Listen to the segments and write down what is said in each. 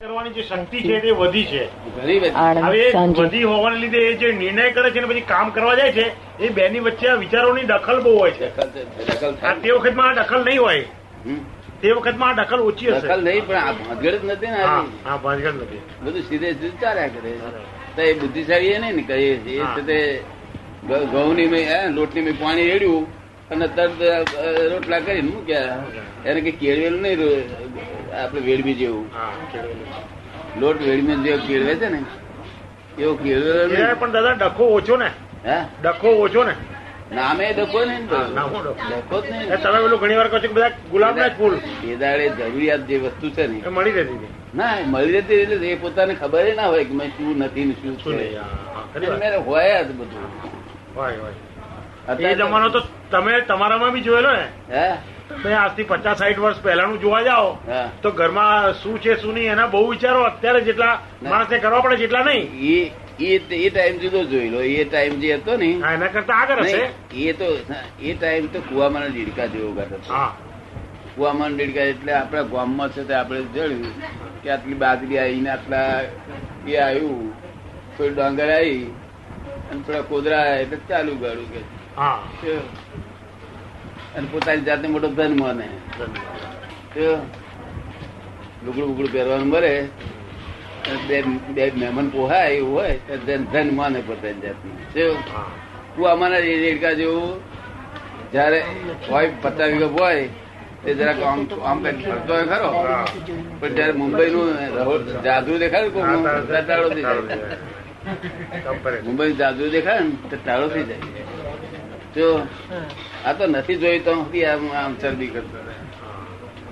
કરવાની જે શક્તિ છે તે વધી છે. હવે વધી હોવાને લીધે એ જે નિર્ણય કરે છે ને પછી કામ કરવા જાય છે એ બેની વચ્ચે આ વિચારોની દખલ બહુ હોય છે. તે વખતમાં આ દખલ નહીં હોય. તે વખતમાં આ દખલ ઓછી હશે. દખલ નહીં પણ આ ભાંગડ જ નથી ને હા. ભાંજગડ નથી. બધું સીધે સીધું ચાલ્યા કરે તો એ બુદ્ધિશાળી એ નહીં ને કહીએ છીએ એ છે તે ઘઉંની મેં લોટની મેં પાણી રેડ્યું અને તરત રોટલા કરીને મૂક્યા. એને કઈ કેળવેલું નહીં રો- વેડમી જેવું. લોટ વેડમી જેવો કેળવે છે ને એવો કેળવે પણ દાદા ડખો ઓછો ને. હે? ડખો ઓછો ને. નામે ડખો ને ડખો. જ નહીં. તમે પેલું ઘણી વાર કહો છો બધા ગુલાબ ના ફૂલ. એ દાડે જરૂરિયાત જે વસ્તુ છે ને એ મળી રહેતી ના મળી રહેતી એટલે એ પોતાને ખબર ના હોય કે મેં શું નથી ને શું છે. હોય જ બધું. હોય હોય. એ જમાનો તો તમે તમારામાં બી જોયેલો ને હે? તમે આજથી પચાસ સાઠ વર્ષ પહેલાનું જોવા જાઓ તો ઘરમાં શું છે શું નહીં એના બહુ વિચારો અત્યારે જેટલા. માણસને કરવા પડે જેટલા નહીં. એ એ ટાઈમ જુદો જોઈ લો એ ટાઈમ જે હતો ને એના કરતા આગળ હશે. એ તો એ ટાઈમ તો કુવામાં લીડકા જેવો હતો કુવામાં લીડકા એટલે આપણા ગામમાં છે તે આપણે જોયું કે આટલી બાજરી આવીને આટલા એ આવ્યું થોડી ડાંગર આવી અને થોડા કોદરા એટલે ચાલુ ગાડું કે? અને પોતાની જાતને મોટો ધન માને? લુગડું બુગડું પહેરવાનું મરે બે બે મહેમાન પોહાય એવું હોય ધન ધન માને પોતાની જાતની. તું અમારા રેડકા જેવું જયારે હોય પચાસ વીઘા હોય તે જરાક આમ આમ કઈ ફરતો હોય ખરો. પણ જયારે મુંબઈ નું જાદુ દેખાય ટાળો થઈ જાય. મુંબઈ જાદુ દેખાય ને તો ટાળો થઈ જાય. જો આ તો નથી જોયું તો સુધી આમ આમ ચરબી કરતો રહે.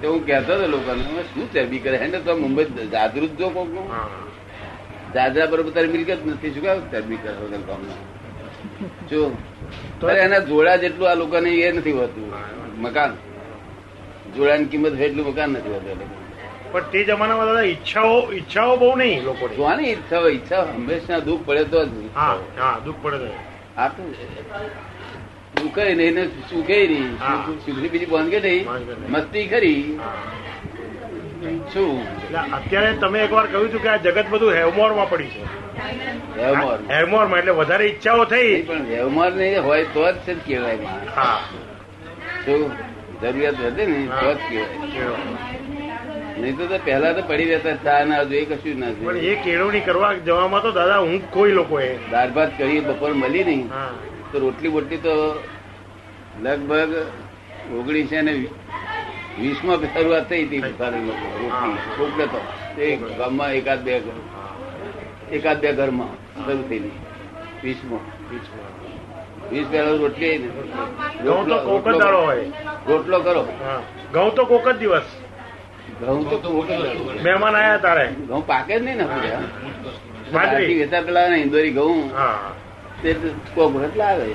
તો હું કહેતો હતો લોકોને શું ચરબી કરે? હે તો મુંબઈ જાદુ જ જો કોક હા. દાદરા બરોબર તારી મિલકત નથી. શું કામ ચરબી કરે વગર કામના જો તો- અરે એના જોડા જેટલું આ લોકોને એ નથી હોતું. મકાન. જોડાની કિંમત હોય એટલું મકાન નથી હોતું. પણ તે જમાનામાં દાદા ઈચ્છાઓ ઈચ્છાઓ બહુ નહીં લોકો જોવાની ઈચ્છા હોય ઈચ્છા હંમેશા દુઃખ પડે તો જ. હા હા દુઃખ પડે છે આ તો દુઃખે નહીં ને નહીં. સુખની બીજી બંધ નહીં? મસ્તી ખરી. શું? અત્યારે તમે એકવાર કહ્યું હતું કે આ જગત બધું હેવમોરમાં પડી છે. હેવમોર. હેવમોરમાં એટલે વધારે ઈચ્છાઓ થઈ. પણ હેવમોર નહીં હોય તો જ છે કહેવાયમાં. હા. શું? જરૂરિયાત વધે ને તો જ કહેવાય. નહીં તો પહેલા તો પડી રહેતા ચા ના જોઈએ કશું ના પણ એ કેળવણી કરવા જવામાં તો દાદા હું કોઈ લોકો દાળ ભાત કરી બપોર મળી નહીં. તો રોટલી બોટલી તો લગભગ ઓગણીસો ને વીસમાં શરૂઆત થઈ હતી બુખારી તો તે ગામમાં એકાદ બે ઘર. એકાદ બે ઘરમાં શરૂ થઈ વીસમાં વીસ પહેલા રોટલી ઘઉં તો કોક જ દાડો હોય. રોટલો કરો. ઘઉં તો કોક જ દિવસ. ઘઉં તો. મહેમાન આયા તારે. ઘઉં પાકે જ નહીં ને વેચા પેલા ઇન્દોરી ઘઉં. તે કોક ભરત લાવે.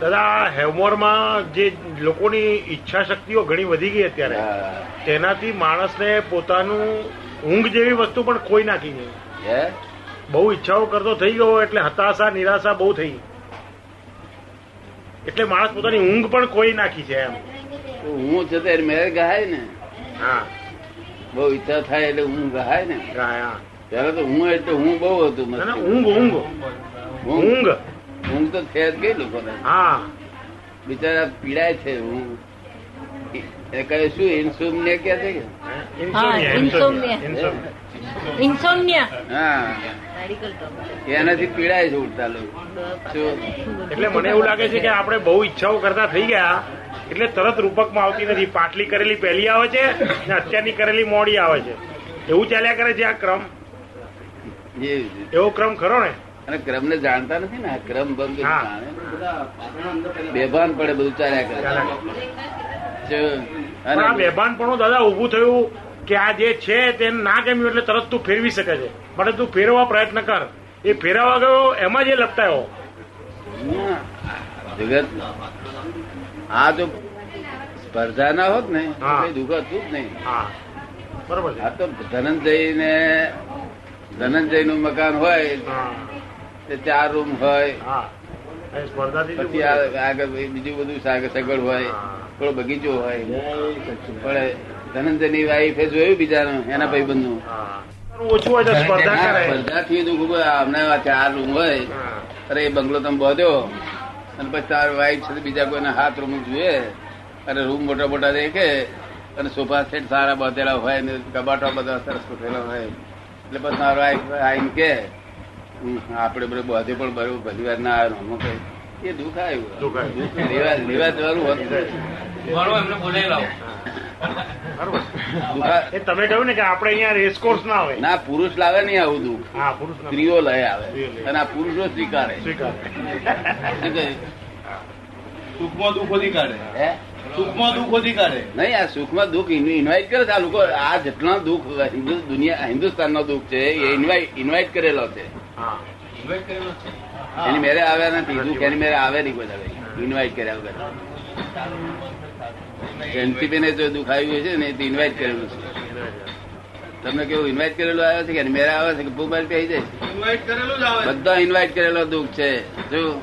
દાદા હેવમોરમાં જે લોકોની ઈચ્છા શક્તિઓ ઘણી વધી ગઈ અત્યારે. તેનાથી માણસને પોતાનું ઊંઘ જેવી વસ્તુ પણ ખોઈ નાખી છે. બહુ ઈચ્છાઓ કરતો થઈ ગયો એટલે હતાશા નિરાશા બહુ થઈ. એટલે માણસ પોતાની ઊંઘ પણ ખોઈ નાખી છે એમ. હું છે તે મેર ગહાય ને. હા. બહુ ઈચ્છા થાય એટલે હું ગહાય ને. ત્યારે તો હું એટલે હું બહુ હતું. ઊંઘ. ઊંઘ? ઊંઘ. ઊંઘ ઊંઘ તો છે જ કઈ લોકોને. હા. બિચારા પીડાય છે હું. એ કહે શું ઇન્સોમનિયા કે છે હા એનાથી પીડાય છે ઉડતા લોકો. એટલે મને એવું લાગે છે કે આપણે બહુ ઈચ્છાઓ કરતા થઈ ગયા એટલે તરત રૂપકમાં આવતી નથી. પાટલી કરેલી પહેલી આવે છે ને અત્યારની કરેલી મોડી આવે છે. એવું ચાલ્યા કરે છે આ ક્રમ? એ એવો ક્રમ ખરો ને? અને ક્રમ ને જાણતા નથી ને ક્રમ ભંગ બેભાન પડે બધું ચાલ્યા કરે. અને બેભાન પણ દાદા ઉભું થયું કે આ જે છે તેને ના ગમ્યું એટલે તરત તું ફેરવી શકે છે. પણ તું ફેરવા પ્રયત્ન કર. એ ફેરવા ગયો એમાં જે લપટાયો. જગત આ જો સ્પર્ધા ના હોત ને દુઃખ હતું જ નહીં. બરોબર આ તો ધનંજય ને ધનંજયનું મકાન હોય ચાર રૂમ હોય. પછી આગળ બીજું બધું સગડ હોય. થોડો બગીચો હોય. પણ ધનંજયની વાઈફે જોયું બીજાનું એના ભાઈ બંધ. ઓછું હોય સ્પર્ધા. ચાર રૂમ હોય. અરે એ બંગલો તમે બોધ્યો અને પછી તાર વાઈફ છે બીજા કોઈના હાથ રૂમ જોઈએ અને રૂમ મોટા મોટા દેખે. અને સોફા સેટ સારા બાંધેલા હોય ને કબાટો બધા સરસ ગોઠવેલા હોય. એટલે પછી તારો વાઈફ આવીને કે "હમ, આપણે બધું બાંધે પણ બરોબર ભલી વાર ના આવ્યો કઈ." એ દુઃખ આવ્યું દુઃખ આવ્યું. લેવા જવાનું હોતું તમે કહ્યું ને કે આપણે અહીંયા રેસકોર્સ ના આવે ના પુરુષ લાવે નહીં આવું દુઃખ. હા પુરુષ ના સ્ત્રીઓ લઈ આવે. અને આ પુરુષો સ્વીકારે. સ્વીકાર. સુખમાં દુઃખ ઓછી કાઢે હે? સુખમાં દુઃખ ઓછી કાઢે નહીં આ સુખમાં દુઃખ ઇન્વાઇટ કરે છે આ લોકો. આ જેટલા દુઃખ હિન્દુ દુનિયા હિન્દુસ્તાન નો દુઃખ છે એ ઇન્વાઇટ ઇન્વાઇટ કરેલો છે. હા એની મેરે આવ્યા નથી હું કેની મેરે આવે નહીં બધા ઇન્વાઇટ કર્યા વગર. એનસીપી જો દુઃખ છે ને તો ઇન્વાઇટ કરેલું છે તમને કેવું ઇન્વાઇટ કરેલું આવે છે કે મેરા આવે છે કે મોબાઈલ પે જાય? ઇન્વાઇટ કરેલું જ આવે બધા ઇન્વાઇટ કરેલો દુઃખ છે. જો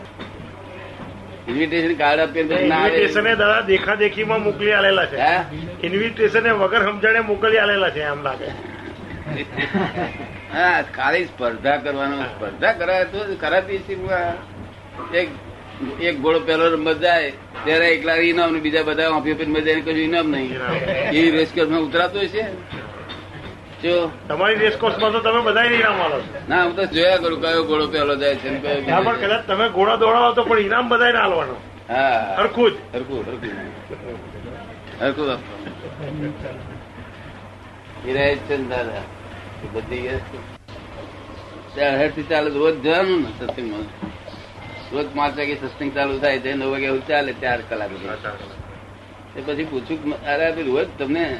ઇન્વિટેશન કાર્ડ આપીને ઇન્વિટેશન દાદા દેખા દેખીમાં મોકલી આલેલા છે. હે? ઇન્વિટેશને વગર સમજણે મોકલી આલેલા છે એમ લાગે. હા ખાલી સ્પર્ધા કરવાનો સ્પર્ધા કરાય તો ખરાબી છે એક એક ઘોડો પહેલો રમત જાય ત્યારે એકલા ઇનામ ને બીજા બધા ઓફી ઓફી મજા એને કશું ઇનામ નહીં. એવી રેસમાં ઉતરાતો છે જો. તમારી રેસકોર્સમાં તો તમે બધા ઇનામ આલો ના હું તો જોયા કરું કયો ઘોડો પહેલો જાય છે ને પણ કદાચ તમે ઘોડા દોડાવો તો પણ ઇનામ બધાને આલવાનો. હા. સરખું જ. હરખું હરખું. હરખું. આપવાનું. એ રહે જ છે ને દાદા. બધી એ ચાલે રોજ જવાનું ને સત્સંગમાં રોજ પાંચ વાગે સત્સંગ ચાલુ થાય છે નવ વાગે ચાલે ચાર કલાક. એ પછી પૂછ્યું અરે રોજ તમને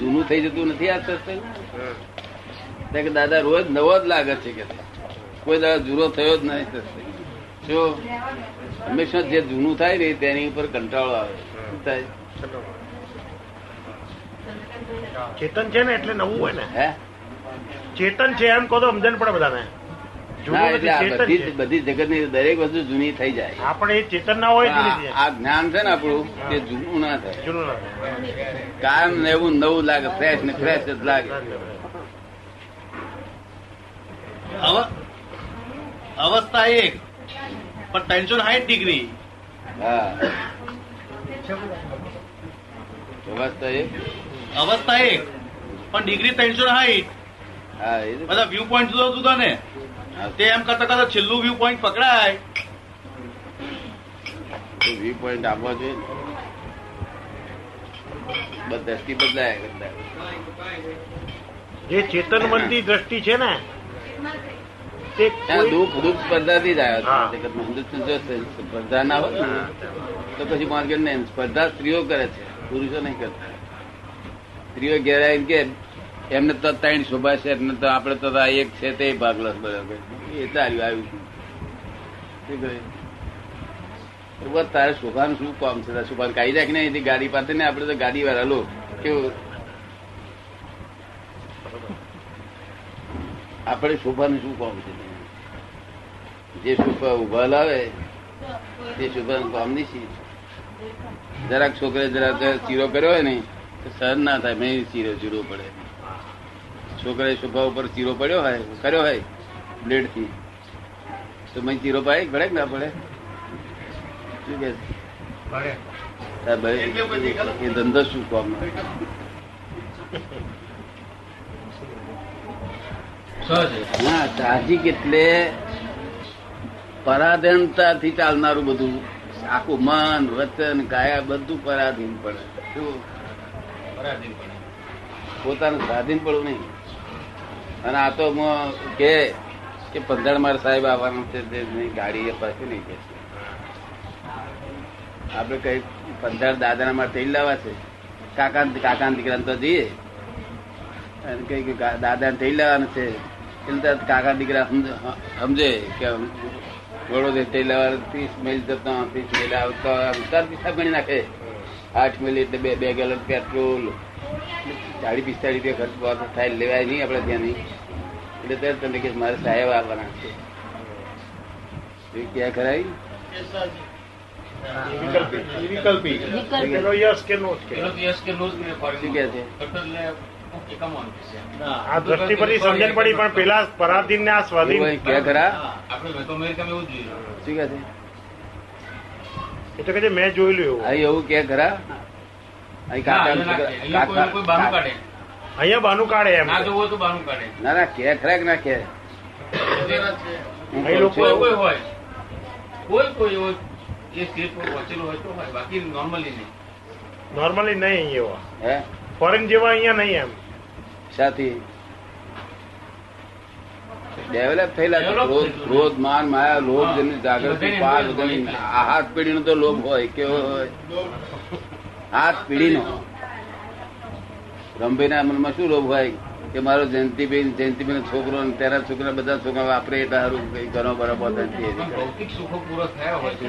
જૂનું થઈ જતું નથી આ સત્સંગ? કે દાદા રોજ નવો જ લાગે છે કે કોઈ દાદા જૂનો થયો જ નહીં સત્સંગ. જો હંમેશા જે જૂનું થાય ને તેની ઉપર કંટાળો આવે. થાય? ચેતન છે ને એટલે નવું હોય ને. હે? ચેતન છે એમ કહો તો સમજણ પડે બધાને. બધી બધી જગતની દરેક વસ્તુ જૂની થઈ જાય. આપણે એ ચેતન ના હોય આ જ્ઞાન છે ને આપણું તે જૂનું ના થાય. જૂનું ના થાય. કાયમ એવું નવું લાગે ફ્રેશ ને ફ્રેશ જ લાગે. અવસ્થા એક પણ ત્રણસો હાઈ ડિગ્રી હા. એક. અવસ્થા એક પણ ડિગ્રી ત્રણસો જ. બધા વ્યૂ પોઈન્ટ જુદા જુદા ને. તે એમ કરતા કરતા છેલ્લું વ્યૂ પોઈન્ટ પકડાય. વ્યૂ પોઈન્ટ આપવા જોઈએ દ્રષ્ટિ બદલાય જે ચેતનવંતી દ્રષ્ટિ છે ને તે દુઃખ દુઃખ સ્પર્ધાથી જ આવ્યો સ્પર્ધા ના હોય ને તો પછી માર્ગ ને સ્પર્ધા સ્ત્રીઓ કરે છે પુરુષો નહીં કરતા. સ્ત્રીઓ ઘેરાય કે એમને તો ત્રણ શોભા છે, એમને તો આપડે તો એક છે તે ભાગલો બરાબર. એ તાર્યું આવ્યું છે? તો તારે શોભાનું શું કામ છે? તારે કાઢી રાખીને અહીંથી ગાડી પાસે ને આપડે તો ગાડી વાળા લો. કેવું? આપણે શોભાનું શું કામ છે? જે શોભા ઊભા લાવે, તે શોભાનું કામ નહીં જરાક છોકરે જરાક ચીરો કર્યો હોય ને સહન ના થાય, મેં ચીરો ચીરો પડે. છોકરાએ શોભા ઉપર ચીરો પડ્યો હોય કર્યો હોય બ્લેડથી તો મેં ચીરો પાડે પડે કે ના પડે. શું કે? છે? આ ભાઈ, એ ધંધો શું કામ? તાજી સાહજિક એટલે પરાધીનતાથી ચાલનારું બધું. આખું મન વચન કાયા બધું પરાધીન પડે. શું? પોતાનું સ્વાધીન પડવું નહીં. અને આ તો કે કે પંદર માર સાહેબ આવવાનું છે તે ગાડી પાસે નહીં કે આપડે કઈ પંદર દાદાના માર તેલ લાવવા છે? કાકા કાકા દીકરા તો જઈએ. અને કઈ દાદાને તેલ લાવવાનું છે? એટલે કાકા દીકરા સમજે કે વડોદરા તેલ લાવવા ત્રીસ મિલ જતો ત્રીસ મિલ આવતો ચાર પીસા ગણી નાખે. આઠ મિલ એટલે બે બે ગેલન પેટ્રોલ ચાલીસ પિસ્તાળીસ રૂપિયા ખર્ચ બહાર થાય લેવાય નહીં આપણે ત્યાં નહીં. એટલે ત્યારે તમે કે મારે સાહેબ આવવાના છે. એ ક્યાં ખરાઈ મેં જોયેલું એવું કે ખરા? અહીંયા બાનું કાઢે. એમ ના જોવું હોય તો બહાનું કાઢે. ના ના કે ખરા ના કે. કોઈ કોઈ હોય. કોઈ કોઈ એવો એ સ્ટેજ પર પહોંચેલો હોય તો હોય. બાકી નોર્મલી નહીં. નોર્મલી નહીં એવા. હે? ફોરેન જેવા અહીંયા નહીં એમ. સાથી ડેવલપ થયેલા ક્રોધ માન માયા લોભ. જેની જાગૃતિ પાર એમ બધાની હોય. આ હાથ પેઢીનો તો લોભ હોય કેવો હોય. હાથ પેઢીનો. ગંભીરના મનમાં શું લોભ હોય? કે મારો જયંતિબેન જયંતિબેન છોકરો તેના છોકરા બધા છોકરા વાપરે એટલે સારું કઈ ઘણો બરાબર નથી ભૌતિક સુખો પૂરો થયા હોય છે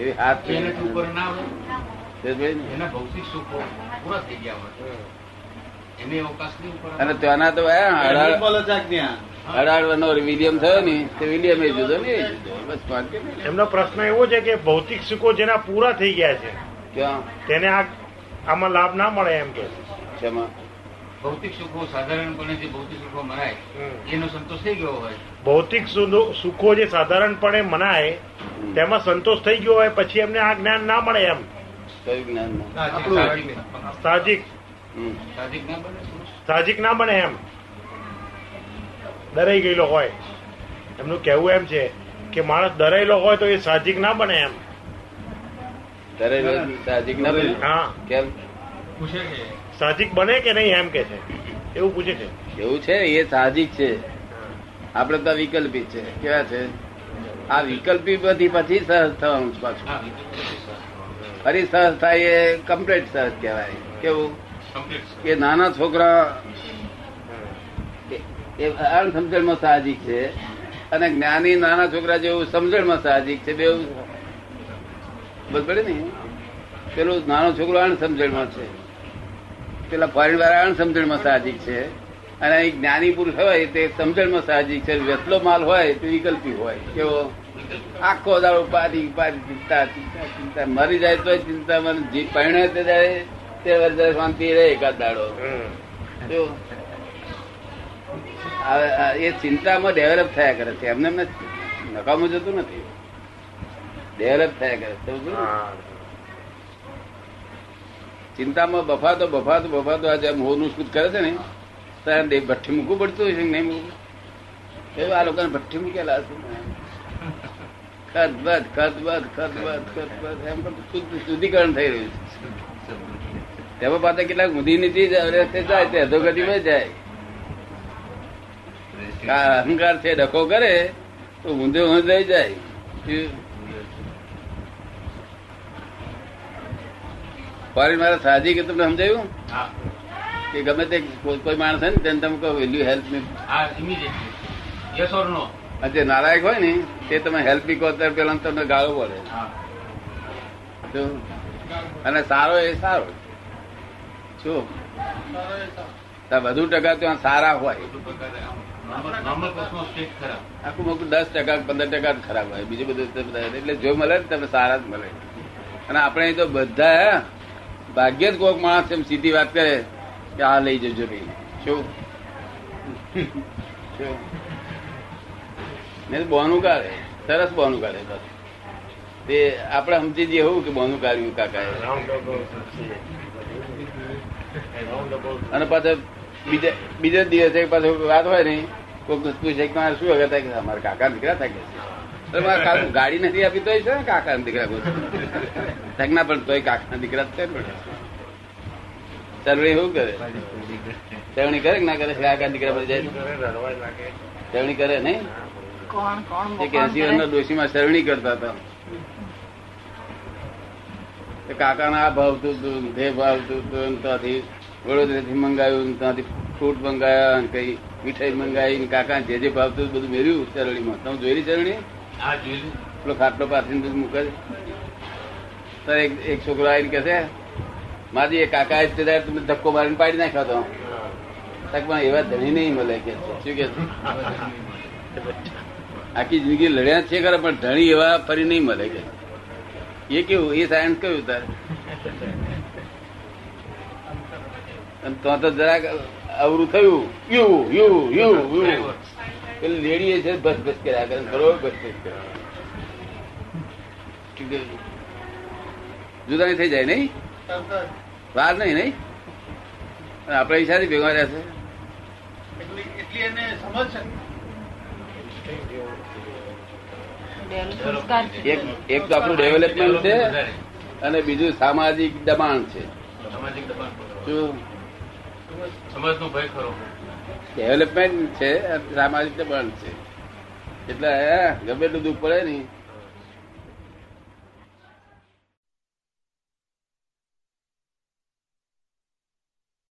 એવી હાથ તો પેઢી. ઉપર ના? એના ભૌતિક સુખો પૂરા થઈ ગયા હોય. એને અવકાશ નહીં ઉપર અને ત્યાંના તો વર્ષનો વિલિયમ થયો ને તે વિલિયમ એ જુદો ને. એમનો પ્રશ્ન એવો છે કે ભૌતિક સુખો જેના પૂરા થઈ ગયા છે. તેને આ આમાં લાભ ના મળે એમ કે. ભૌતિક સુખો સાધારણપણે જે ભૌતિક સુખો મરાય એનો સંતોષ થઈ ગયો હોય. ભૌતિક સુખો જે સાધારણપણે મનાય તેમાં સંતોષ થઈ ગયો હોય પછી એમને આ જ્ઞાન ના મળે એમ. જ્ઞાન સાહજિક સાહજિક ના બને એમ. ડરાઈ ગયેલો હોય. એમનું કહેવું એમ છે કે માણસ ડરાયેલો હોય તો એ સાહજિક ના બને એમ. સાહજિક ના કેમ? સાહજિક બને કે નહીં એમ કે છે? એવું પૂછે છે. એવું છે? એ સાહજિક છે. આપડે તો વિકલ્પી છે. કેવા છે? આ વિકલ્પી બધી પછી સહજ થવાનું પાછું. ફરી સહજ થાય એ કમ્પ્લીટ સહજ કહેવાય. કેવું? કે નાના છોકરા એ- અણસમજણમાં સાહજિક છે અને જ્ઞાની નાના છોકરા જેવું સમજણમાં સાહજિક છે. બે બરાબર ને પેલો નાનો છોકરો અણસમજણમાં છે. પેલા ફોરેન વાળા અણસમજણમાં સાહજિક છે. અને અહીં જ્ઞાની પુરુષ હોય તે સમજણમાં સાહજિક છે. વેસલો માલ હોય તો વિકલ્પી હોય. કેવો? આખો દાડો પારી પારી ચિંતા ચિંતા ચિંતા. મરી જાય તો ચિંતા મને જે પરિણે તે જાય તે વર્ષે શાંતિ રહે એકાદ દાડો. જો. એ ચિંતામાં ડેવલપ થયા કરે છે. એમને એમને નકામું જતું નથી. ડેવલપ થયા કરે. ચિંતામાં બફાતો બફાતો બફાતો આજે જેમ હોનું સ્કૂત કરે છે ને ત્યારે ભઠ્ઠી મૂકવું પડતું હોય નહીં મૂકવું? એવું આ લોકોને ભઠ્ઠી મૂકેલા હશે ખતબત ખતબત ખત બત ખત બત ખત બત એમ પણ શુદ્ધિકરણ થઈ રહ્યું છે. તેમાં પાછા કેટલાક ઊંધી નીતિ જાય તે અધોગતિમાં જાય. આ અહંકાર છે ડખો કરે તો ઊંધે ઊંધે જાય. ફોરેન મારા સાજી કે તમને સમજાયું? કે ગમે તે કોઈ માણસ હોય ને તેને તમે કહો will you help me yes or no જે નાલાયક હોય ને તે તમે હેલ્પ મી કહો ત્યારે પેલા તમને ગાળો પડે. અને સારો એ સારો. શું વધુ ટકા ત્યાં સારા હોય. આખું મોટું દસ ટકા પંદર ટકા જ ખરાબ હોય. બીજું બધું એટલે જો મળે ને તમને સારા જ મળે. અને આપણે તો બધા ભાગ્ય જ કોઈક માણસ એમ સીધી વાત કરે કે આ લઈ જજો ભાઈ શું? બોનું કાઢે. સરસ બોનું કાઢે બસ. તે આપણે સમજી જઈએ એવું કે બોનું કાઢ્યું about. અને પાછા બીજા બીજા દિવસે પાછું વાત હોય નહીં. કોઈ પૂછે કે મારે શું વગર થાય કે અમારા કાકા નીકળ્યા થાય કે કાકા ગાડી નથી આપી તોય છે કાકા દીકરા ના પણ તોય કાકા દીકરા છે સરવણી શું કરે? સેવણી કરે કે ના કરે? કાકા દીકરા પર જાય. સેવણી કરે નહીં? કોણ કોણ એસી વર્ષના ડોશીમાં સરવણી કરતા હતા. કાકાના આ ભાવતું હતું તે ભાવતું હતું ત્યાંથી વડોદરાથી મંગાવ્યું ત્યાંથી ફ્રૂટ મંગાવ્યા કઈ મીઠાઈ મંગાવી કાકા જે જે ભાવતું બધું મેળવ્યું ચરણીમાં તમે જોયેલી ચરણી આ જોયેલું પેલો ખાટલો પાથરીને બધું મૂકે છે. એક છોકરો આવીને કહે છે મારી એ કાકા જ તે તમે ધક્કો મારીને પાડી નાખ્યો હતો પણ એવા ધણી નહીં મળે કે શું કે આખી જિંદગી લડ્યા છે ખરા, પણ ધણી એવા ફરી નહીં મળે કે એ કેવું? એ સાયન્સ કયું તારે? તો તો જરાક અવરું થયું. You you you you. પેલી લેડીએ છે બસ બસ કર્યા કરે ખરો? બસ બસ કર્યા ઠીક જુદા થઈ જાય નહીં? વાર નહીં નહીં? અને આપણે ઈશાથી ભેગા રહ્યા એટલી એટલી એને સમજ છે. એક એક તો આપણું ડેવલપમેન્ટ છે અને બીજું સામાજિક દબાણ છે. સામાજિક દબાણ શું? સમાજનો ભય ખરો. ડેવલપમેન્ટ છે સામાજિક દબાણ છે. એટલે ગમે એટલું દુઃખ પડે ને